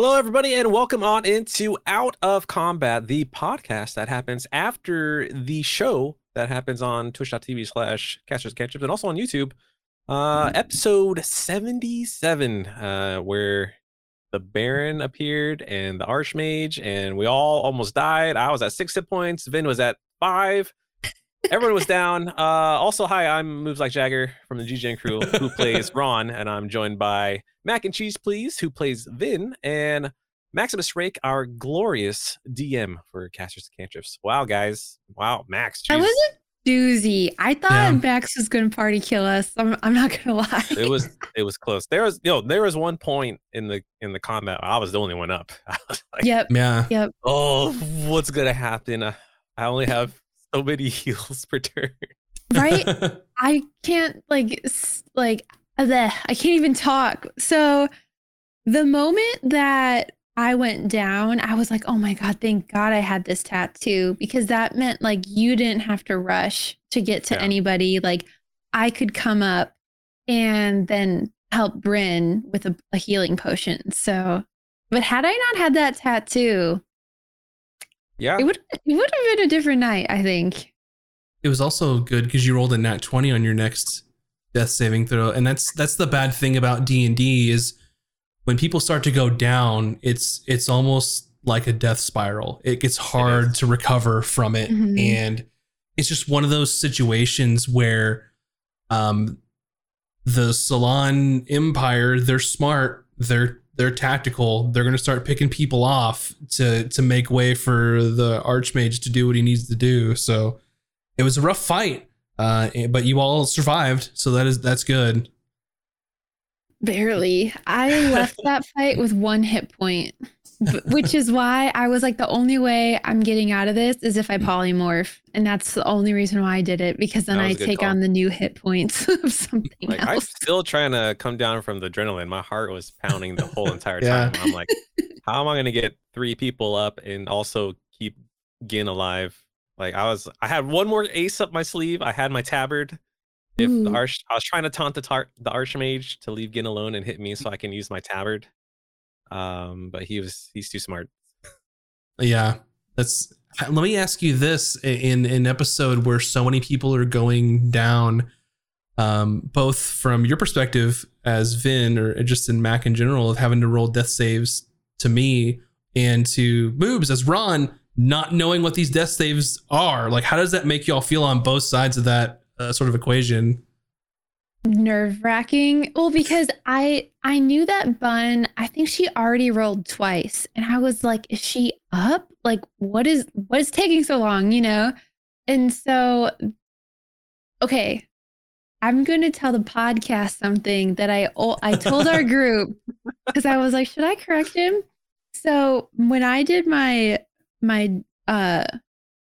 Hello, everybody, and welcome on into Out of Combat, the podcast that happens after the show that happens on twitch.tv slash casters cantrips and also on YouTube. Uh, episode 77, uh, where the Baron appeared and the Archmage, and we all almost died. I was at six hit points, Vin was at five. Everyone was down. Uh, also, hi, I'm Moves Like Jagger from the GGN crew who plays Ron, and I'm joined by Mac and Cheese Please, who plays Vin, and Maximus Rake, our glorious DM for Casters and Cantrips. Wow, guys. Wow, Max. That jeez. was a doozy. I thought Yeah. Max was going to party kill us. I'm, I'm not going to lie. it was it was close. There was you know, there was one point in the in the combat I was the only one up. I was like, Yep. Yeah. Yep. oh, what's gonna happen? Uh, I only have so many heals per turn. Right? I can't like like uh, bleh, I can't even talk. So the moment that I went down, I was like, "Oh my god, thank God I had this tattoo because that meant like you didn't have to rush to get to Yeah. anybody. Like I could come up and then help Bryn with a, a healing potion. So, but had I not had that tattoo, Yeah. it would it would have been a different night, I think. it was also good because you rolled a nat 20 on your next death saving throw and that's that's the bad thing about d&d is when people start to go down it's it's almost like a death spiral it gets hard is. to recover from it Mhm. and it's just one of those situations where um the salon empire they're smart they're they're tactical. They're going to start picking people off to to make way for the archmage to do what he needs to do. So it was a rough fight uh but you all survived so that is that's good. Barely. I left that fight with one hit point, which is why I was like, the only way I'm getting out of this is if I mm. polymorph. And that's the only reason why I did it because then I was a good take call. on the new hit points of something Like I'm still trying to come down from the adrenaline. My heart was pounding the whole entire Yeah. time. I'm like, how am I gonna get three people up and also keep Gin alive? Like I was, I had one more ace up my sleeve. I had my tabard. If the arch, I was trying to taunt the tar- the archmage to leave Gin alone and hit me so I can use my tabard. Um, but he was he's too smart. Yeah, that's. Let me ask you this: in an episode where so many people are going down, um, both from your perspective as Vin, or just in Mac in general, of having to roll death saves to me and to Moobs as Ron, not knowing what these death saves are. Like, how does that make y'all feel on both sides of that uh, sort of equation? Nerve wracking. Well, because I I knew that Bun, I think she already rolled twice. And I was like, is she up? Like, what is what is taking so long, you know? And so okay. I'm going to tell the podcast something that I I told our group because I was like, should I correct him? So when I did my my uh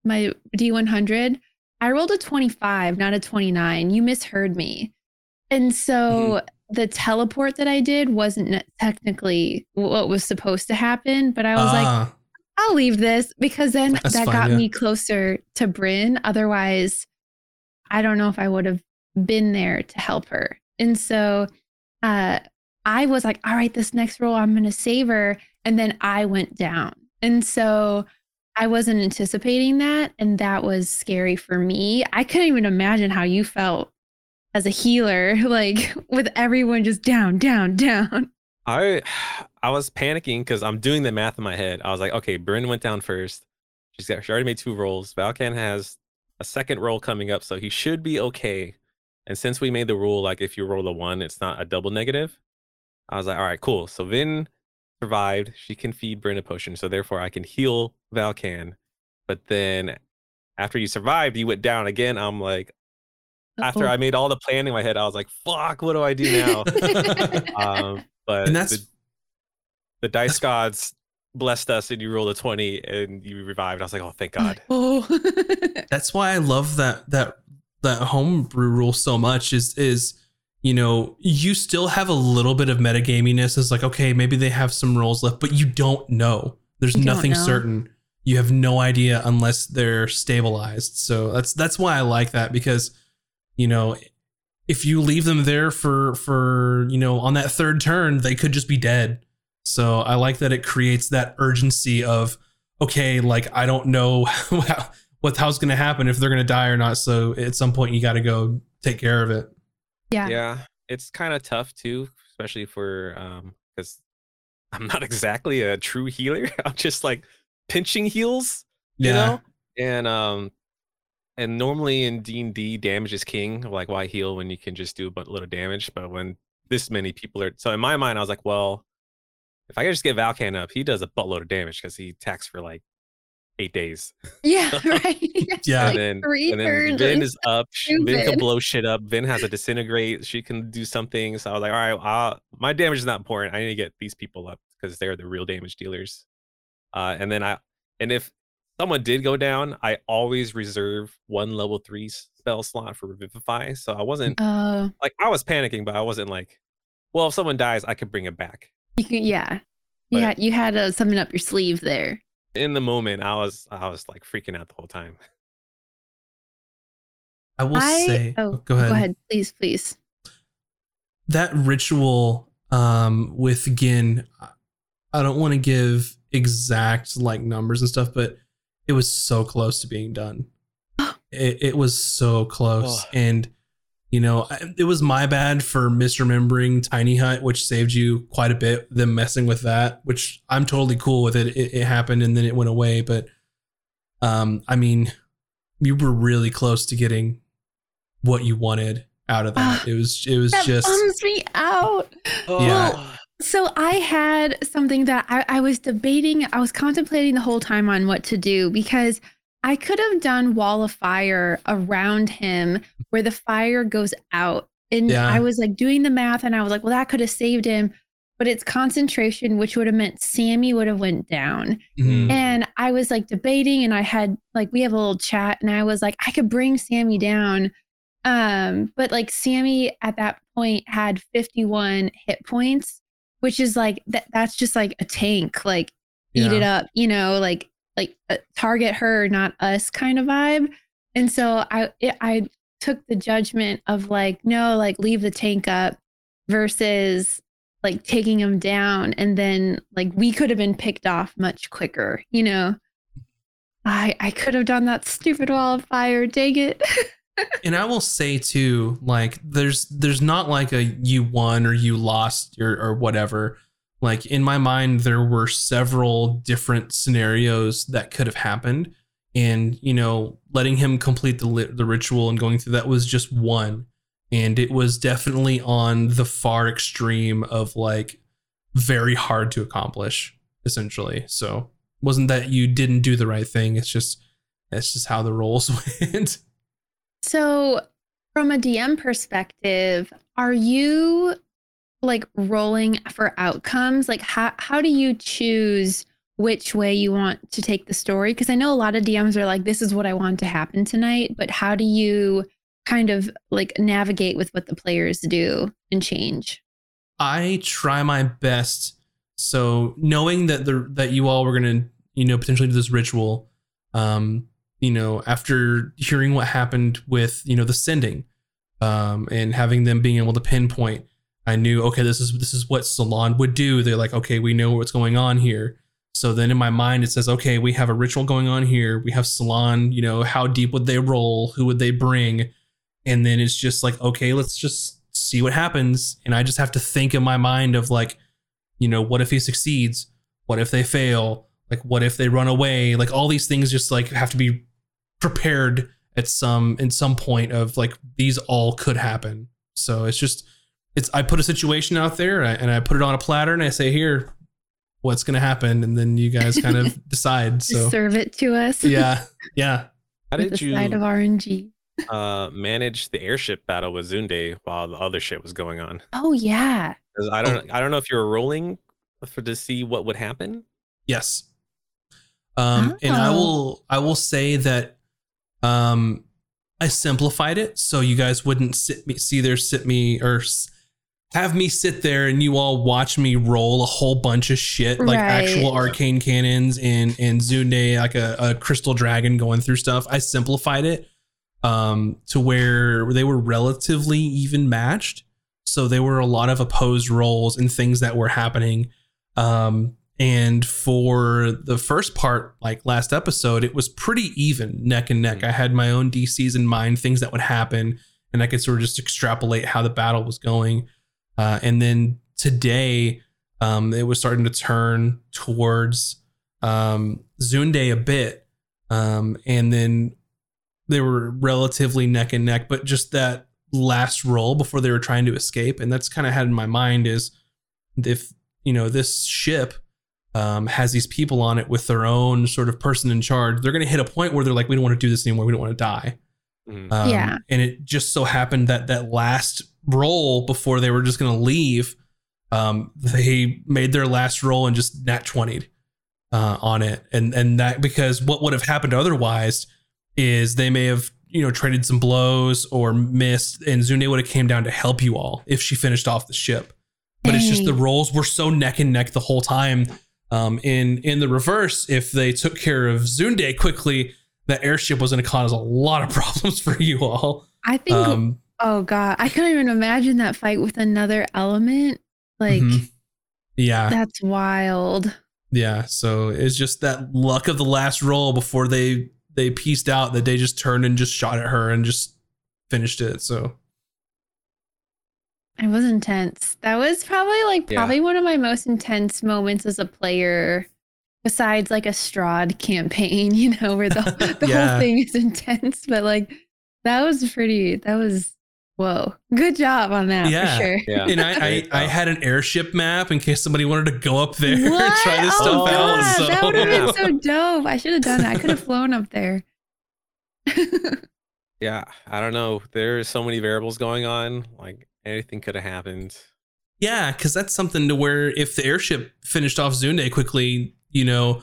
my D100, I rolled a 25, not a 29. You misheard me. And so the teleport that I did wasn't technically what was supposed to happen, but I was like, Ah, I'll leave this because then that fine, got yeah. me closer to Bryn. Otherwise, I don't know if I would have been there to help her. And so uh, I was like, all right, this next roll, I'm going to save her. And then I went down. And so I wasn't anticipating that. And that was scary for me. I couldn't even imagine how you felt as a healer, like with everyone just down, down, down. I I was panicking because I'm doing the math in my head. I was like, okay, Bryn went down first. She's got she already made two rolls. Valkan has a second roll coming up, so he should be okay. And since we made the rule, like if you roll a one, it's not a double negative. I was like, all right, cool. So Vin survived. She can feed Bryn a potion, so therefore I can heal Valkan. But then after you survived, you went down again. I'm like, after Uh-oh. I made all the planning in my head, I was like, fuck, what do I do now? um, but and that's the, the dice gods blessed us and you rolled a 20 and you revived. I was like, oh, thank God. oh. that's why I love that that that homebrew rule so much is is you know you still have a little bit of metagaminess as like okay maybe they have some rolls left but you don't know there's You nothing know. certain you have no idea unless they're stabilized so that's that's why I like that because you know if you leave them there for for you know on that third turn they could just be dead So I like that it creates that urgency of okay, like I don't know how, what how's going to happen if they're going to die or not. So at some point you got to go take care of it. Yeah. Yeah, it's kind of tough too, especially for um because I'm not exactly a true healer. I'm just like pinching heals, you know. And um, and normally in D and D, damage is king. Like why heal when you can just do a little damage? But when this many people are, so in my mind, I was like, well, if I could just get Valkan up, he does a buttload of damage because he attacks for like eight days. Yeah, right. Yeah. Like and then, and then Vin is up. sh- Vin can blow shit up. Vin has a disintegrate. She can do something. So I was like, all right, uh, my damage is not important. I need to get these people up because they're the real damage dealers. Uh, and then I, and if someone did go down, I always reserve one level three spell slot for Revivify. So I wasn't Uh, like I was panicking, but I wasn't like, well, if someone dies, I could bring it back. you can, yeah. But- Yeah, you had uh, something up your sleeve there. In the moment, I was I was like freaking out the whole time. I will I say, oh, go ahead. Go ahead, please, please. that ritual um with Gin, I don't want to give exact like numbers and stuff, but it was so close to being done. it, it was so close, Ugh. and you know, it was my bad for misremembering Tiny Hut, which saved you quite a bit. Them messing with that, which I'm totally cool with it. It, it happened and then it went away, but um, I mean, you were really close to getting what you wanted out of that. it was, it was That just. bums me out. Yeah. So I had something that I, I was debating, I was contemplating the whole time on what to do because I could have done wall of fire around him where the fire goes out. And Yeah. I was like doing the math and I was like, well, that could have saved him. But it's concentration, which would have meant Sammy would have went down. Mhm. And I was like debating and I had like we have a little chat and I was like, I could bring Sammy down. Um, but like Sammy at that point had 51 hit points, which is like that that's just like a tank, like eat it up, you know, like like uh, target her, not us kind of vibe. And so I it, I took the judgment of like, no, like leave the tank up versus like taking him down and then like we could have been picked off much quicker, you know. I I could have done that stupid wall of fire, dang it. and I will say too, like there's there's not like a you won or you lost or or whatever. Like in my mind, there were several different scenarios that could have happened, and you know, letting him complete the the ritual and going through that was just one, and it was definitely on the far extreme of like very hard to accomplish, essentially. So wasn't that you didn't do the right thing? It's just it's just how the rolls went. So, from a DM perspective, are you like rolling for outcomes? Like how how do you choose which way you want to take the story? Because I know a lot of DMs are like this is what I want to happen tonight, but how do you kind of like navigate with what the players do and change? I try my best. So knowing that the that you all were gonna, you know, potentially do this ritual, um, you know, after hearing what happened with, you know, the sending, um, and having them being able to pinpoint, I knew, okay, this is this is what Salon would do. They're like, okay, we know what's going on here. So then in my mind it says, okay, we have a ritual going on here. We have Salon, you know, how deep would they roll? Who would they bring? And then it's just like, okay, let's just see what happens. And I just have to think in my mind of like, you know, what if he succeeds? What if they fail? Like, what if they run away? Like, all these things just like have to be prepared at some in some point of like these all could happen. So it's just it's I put a situation out there and I, and I put it on a platter and I say here, what's gonna happen, and then you guys kind of decide. So Serve it to us. yeah, yeah. How did the you side of RNG. uh, manage the airship battle with Zunde while the other shit was going on? Oh yeah. 'Cause I don't, I don't know if you were rolling for to see what would happen. Yes. Um, and I Oh. will I will say that um, I simplified it so you guys wouldn't sit me see there sit me or have me sit there and you all watch me roll a whole bunch of shit like Right. actual arcane cannons and and Zunde like a, a crystal dragon going through stuff. I simplified it um, to where they were relatively even matched. So there were a lot of opposed rolls and things that were happening Um, and for the first part, like last episode, it was pretty even, neck and neck. I had my own DCs in mind, things that would happen, and I could sort of just extrapolate how the battle was going. Uh, and then today, um, it was starting to turn towards um, Zunde a bit. Um, and then they were relatively neck and neck, but just that last roll before they were trying to escape. And that's kind of had in my mind is if, you know, this ship um, has these people on it with their own sort of person in charge, they're going to hit a point where they're like, we don't want to do this anymore. We don't want to die. Mhm. Um, Yeah. And it just so happened that that last roll before they were just going to leave, um, they made their last roll and just nat 20'd uh, on it. And, and that because what would have happened otherwise is they may have, you know, traded some blows or missed and Zune would have came down to help you all if she finished off the ship. But it's just the Dang. rolls were so neck and neck the whole time. Um, in in the reverse, if they took care of Zunde quickly, that airship was going to cause a lot of problems for you all. I think. Um, oh god, I couldn't even imagine that fight with another element. Like Mhm. yeah, that's wild. yeah. So it's just that luck of the last roll before they they pieced out that they just turned and just shot at her and just finished it. So It was intense. That was probably like Yeah. probably one of my most intense moments as a player, besides like a Strahd campaign, you know, where the, the Yeah. whole thing is intense. But like that was pretty that was whoa. Good job on that Yeah. for sure. Yeah. and I, I I had an airship map in case somebody wanted to go up there and try this oh, stuff God, out. So that would have been so dope. I should have done that. I could have flown up there. Yeah, I don't know. There's so many variables going on. Like anything could have happened. Yeah, because that's something to where if the airship finished off Zunde quickly, you know,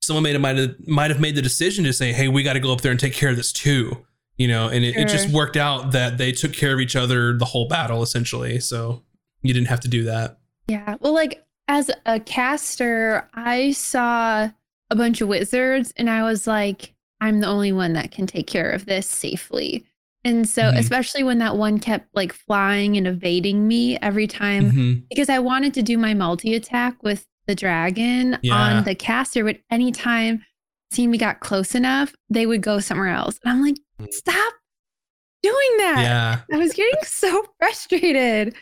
someone made might have might have made the decision to say, "Hey, we got to go up there and take care of this too." You know, and it, it just worked out that they took care of each other the whole battle essentially. So you didn't have to do that. Yeah. Well, like as a caster, I saw a bunch of wizards and I was like, I'm the only one that can take care of this safely. And so, Mhm. especially when that one kept like flying and evading me every time, Mhm. because I wanted to do my multi attack with the dragon Yeah. on the caster, but anytime seeing me got close enough, they would go somewhere else. And I'm like, Mhm. stop doing that. Yeah. I was getting so frustrated.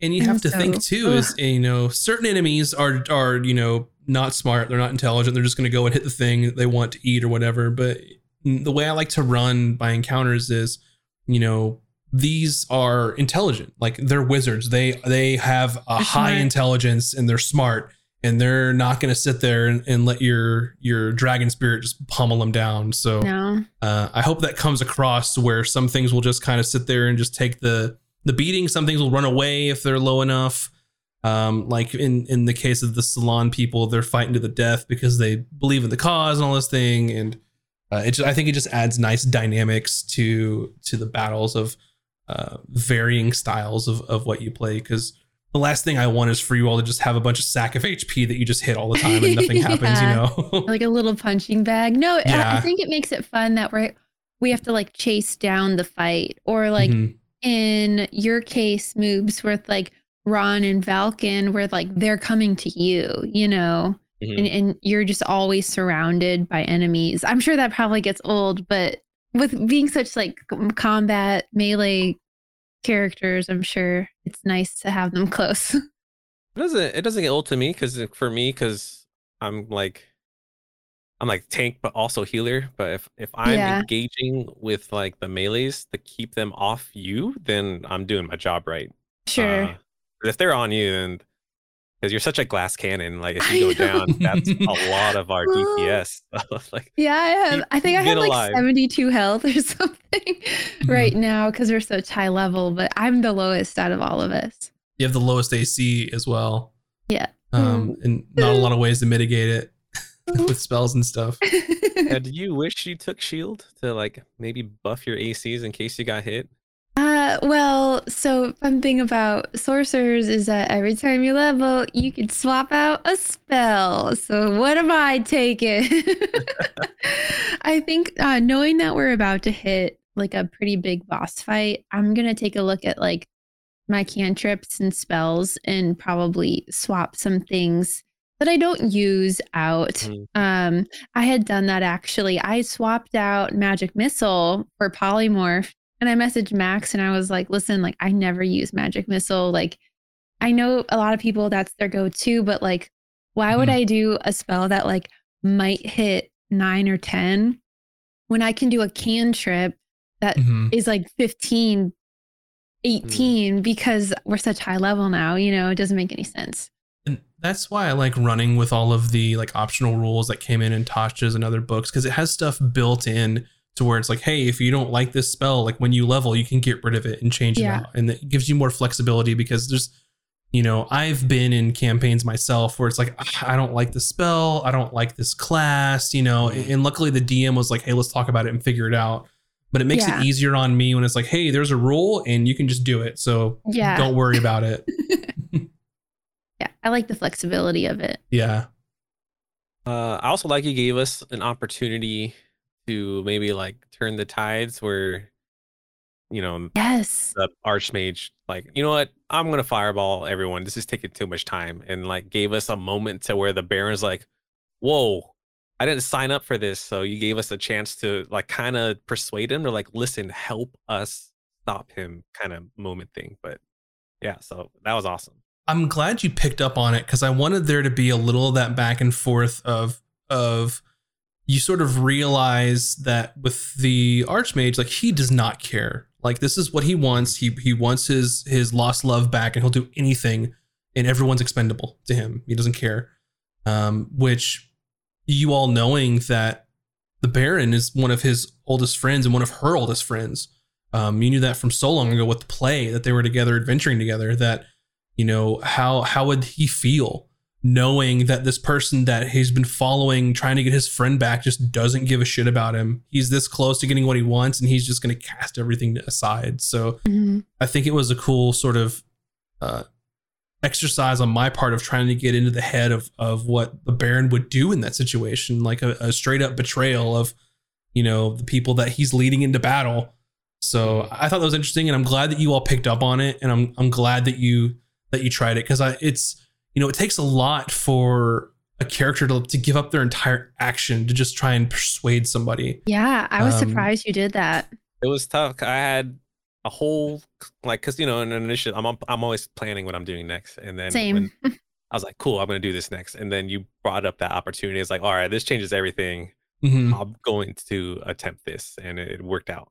And you And have to think so- too is you know certain enemies are are you know not smart they're not intelligent they're just going to go and hit the thing they want to eat or whatever but the way I like to run my encounters is you know these are intelligent like they're wizards they they have a They're high smart. intelligence and they're smart and they're not going to sit there and, and let your your dragon spirit just pummel them down so No. uh, I hope that comes across where some things will just kind of sit there and just take the the beating. Some things will run away if they're low enough. Um, like in in the case of the Salon people, they're fighting to the death because they believe in the cause and all this thing. And uh, it just, I think it just adds nice dynamics to to the battles of uh, varying styles of of what you play. Because the last thing I want is for you all to just have a bunch of sack of HP that you just hit all the time and nothing happens. You know. like a little punching bag. No, I- I, think it makes it fun that we're we have to like chase down the fight, or like Mhm. in your case, moves with like Ron and Valken, where like they're coming to you, you know, Mhm. and, and you're just always surrounded by enemies. I'm sure that probably gets old, but with being such like combat melee characters, I'm sure it's nice to have them close. It doesn't it doesn't get old to me because for me because I'm like I'm like tank but also healer. But if if I'm Yeah. engaging with like the melees to keep them off you, then I'm doing my job right. sure. Uh, but if they're on you, then because you're such a glass cannon, like if I you go know. down, that's a lot of our DPS. like Yeah, I have. I think I have it like alive. 72 health or something right mm-hmm. now because we're such high level, but I'm the lowest out of all of us. you have the lowest AC as well. Yeah. Um, mm-hmm. and not a lot of ways to mitigate it mm-hmm. with spells and stuff. do you wish you took shield to like maybe buff your ACs in case you got hit? Uh, well, so fun thing about sorcerers is that every time you level, you can swap out a spell. So what am I taking? I think uh, knowing that we're about to hit like a pretty big boss fight, I'm gonna take a look at like my cantrips and spells and probably swap some things that I don't use out. Mhm. Um, I had done that actually. I swapped out Magic Missile for Polymorph, and I messaged Max and I was like, "Listen, like I never use Magic Missile. Like, I know a lot of people that's their go-to, but like, why would Mhm. I do a spell that like might hit nine or ten when I can do a cantrip that Mhm. is like 15 18 because we're such high level now you know it doesn't make any sense And that's why I like running with all of the like optional rules that came in in Tasha's and other books because it has stuff built in to where it's like, hey, if you don't like this spell, like when you level, you can get rid of it and change Yeah. it out, and it gives you more flexibility because there's, you know, I've been in campaigns myself where it's like "Ah, I don't like the spell, I don't like this class, you know, and, and luckily the DM was like, hey, let's talk about it and figure it out. But it makes Yeah. it easier on me when it's like, hey, there's a rule and you can just do it. So yeah don't worry about it. yeah i like the flexibility of it Yeah. Uh, I also like you gave us an opportunity to maybe like turn the tides where, you know, yes the archmage like, you know what, I'm gonna fireball everyone. This is taking too much time, and like gave us a moment to where the Baron's like, whoa. I didn't sign up for this, so you gave us a chance to like kind of persuade him to like listen, help us stop him, kind of moment thing. But yeah, so that was awesome. I'm glad you picked up on it because I wanted there to be a little of that back and forth of of you sort of realize that with the archmage, like he does not care. Like this is what he wants. He he wants his his lost love back, and he'll do anything, and everyone's expendable to him. He doesn't care. Um, which you all knowing that the Baron is one of his oldest friends and one of her oldest friends. Um, you knew that from so long ago with the play that they were together, adventuring together. That you know how how would he feel knowing that this person that he's been following trying to get his friend back just doesn't give a shit about him. He's this close to getting what he wants and he's just going to cast everything aside. So Mhm. i think it was a cool sort of uh, exercise on my part of trying to get into the head of of what the baron would do in that situation like a, a straight up betrayal of you know the people that he's leading into battle. So i thought that was interesting and i'm glad that you all picked up on it and i'm i'm glad that you that you tried it because i it's you know it takes a lot for a character to, to give up their entire action to just try and persuade somebody yeah i was Um, surprised you did that it was tough. I had a whole like because you know in an initiative I'm I'm always planning what I'm doing next, and then same when I was like, cool, I'm gonna do this next, and then you brought up that opportunity. It's like, all right, this changes everything. Mhm. I'm going to attempt this, and it worked out.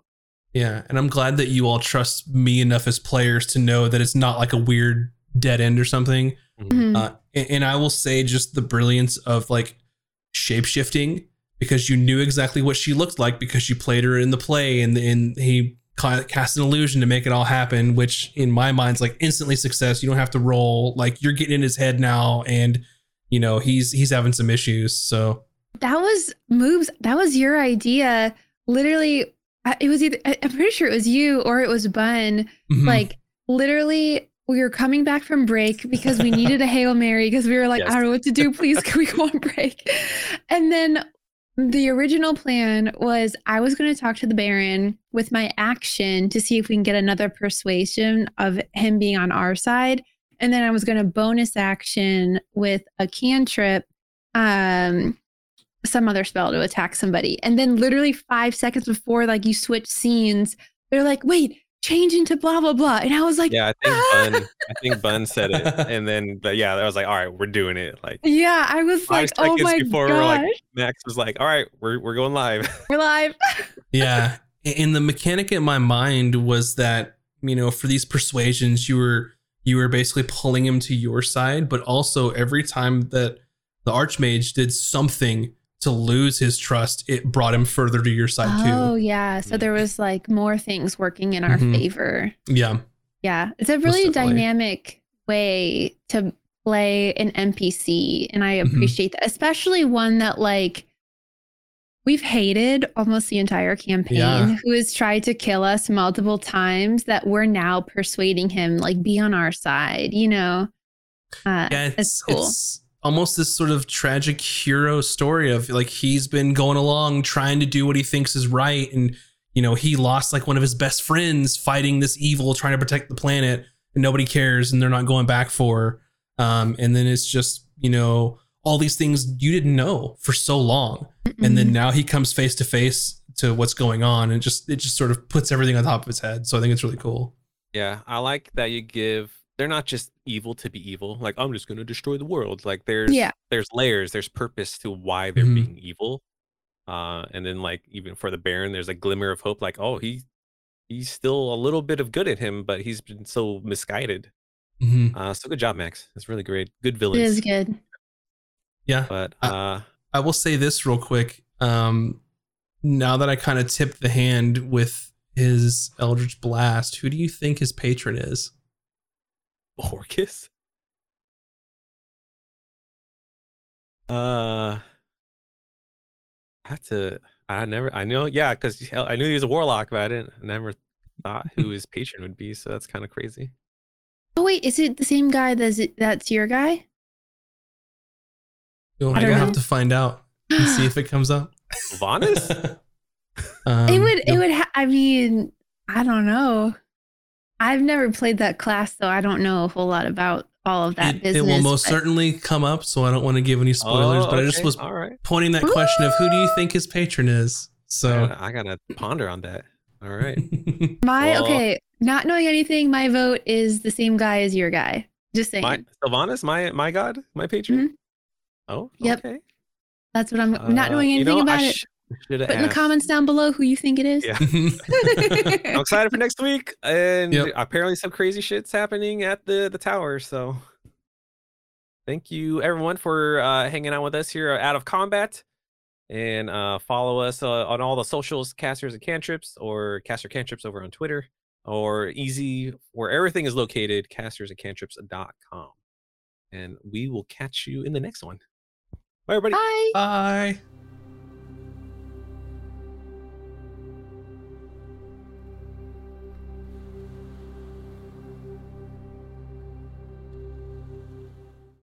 Yeah, and I'm glad that you all trust me enough as players to know that it's not like a weird dead end or something. Mhm. Uh, and, and I will say just the brilliance of like shape shifting because you knew exactly what she looked like because you played her in the play and and he cast an illusion to make it all happen, which in my mind's like instantly success. You don't have to roll. Like you're getting in his head now, and you know he's he's having some issues. So that was moves that was your idea literally it was either I- i'm pretty sure it was you or it was bun mhm. like literally we were coming back from break because we needed a hail mary because we were like Yes. i don't know what to do. Please can we go on break? And then the original plan was i was going to talk to the baron with my action to see if we can get another persuasion of him being on our side. And then i was going to bonus action with a cantrip um some other spell to attack somebody. And then literally five seconds before like you switch scenes they're like wait change into blah blah blah and i was like Yeah, I think ah. Bun. I think Bun said it, and then but yeah, I was like, all right, we're doing it. Like Yeah, I was like, oh seconds my before, gosh, we're like, Max was like, all right, we're we're going live. we're live. yeah and the mechanic in my mind was that you know for these persuasions you were you were basically pulling him to your side but also every time that the archmage did something to lose his trust it brought him further to your side too. Oh yeah, so there was like more things working in our Mhm. favor. yeah Yeah, it's a really dynamic way to play an NPC, and I Mhm. appreciate that, especially one that like we've hated almost the entire campaign, Yeah. who has tried to kill us multiple times. That we're now persuading him like be on our side. You know, uh, yeah it's it's, cool. it's almost this sort of tragic hero story of like he's been going along trying to do what he thinks is right and you know he lost like one of his best friends fighting this evil trying to protect the planet and nobody cares and they're not going back for um and then it's just you know all these things you didn't know for so long, and then now he comes face to face to what's going on, and just it just sort of puts everything on top of his head. So I think it's really cool. Yeah, I like that you give. They're not just evil to be evil. Like I'm just gonna destroy the world. Like there's Yeah. there's layers. There's purpose to why they're Mhm. being evil. Uh, and then like even for the Baron, there's a glimmer of hope. Like oh he he's still a little bit of good in him, but he's been so misguided. hmm Uh, so good job, Max. That's really great. Good villain villains. is good. Yeah, But Uh, uh, I will say this real quick. Um, now that I kind of tipped the hand with his Eldritch Blast, who do you think his patron is? Orcus. Uh, I have to. I never. I know. Yeah, because I knew he was a warlock, but I didn't. I never thought who his patron would be. So that's kind of crazy. Oh wait, is it the same guy that's that's your guy? You'll I don't have know. to find out and see if it comes up. Vanis? um, it would. It would. Ha- I mean, I don't know. I've never played that class, so I don't know a whole lot about all of that It, it will most but- certainly come up, so I don't want to give any spoilers. Oh, but I just was all right. pointing that question of who do you think his patron is. I So gotta, I gotta ponder on that. All right. My Well- okay, not knowing anything, my vote is the same guy as your guy. Just saying. My Sylvanas, my my god, my patron. Mhm. Oh, Yep. okay. That's what I'm not Uh, knowing you anything know, about I it. Sh- should have Put in the comments down below who you think it is. Yeah. I'm excited for next week, and Yep. apparently some crazy shit's happening at the the tower. So, thank you everyone for uh, hanging out with us here Out of Combat, and uh, follow us uh, on all the socials, casters and cantrips, or caster cantrips over on Twitter, or easy where everything is located, castersandcantrips.com, and we will catch you in the next one. Bye, everybody. Bye. Bye.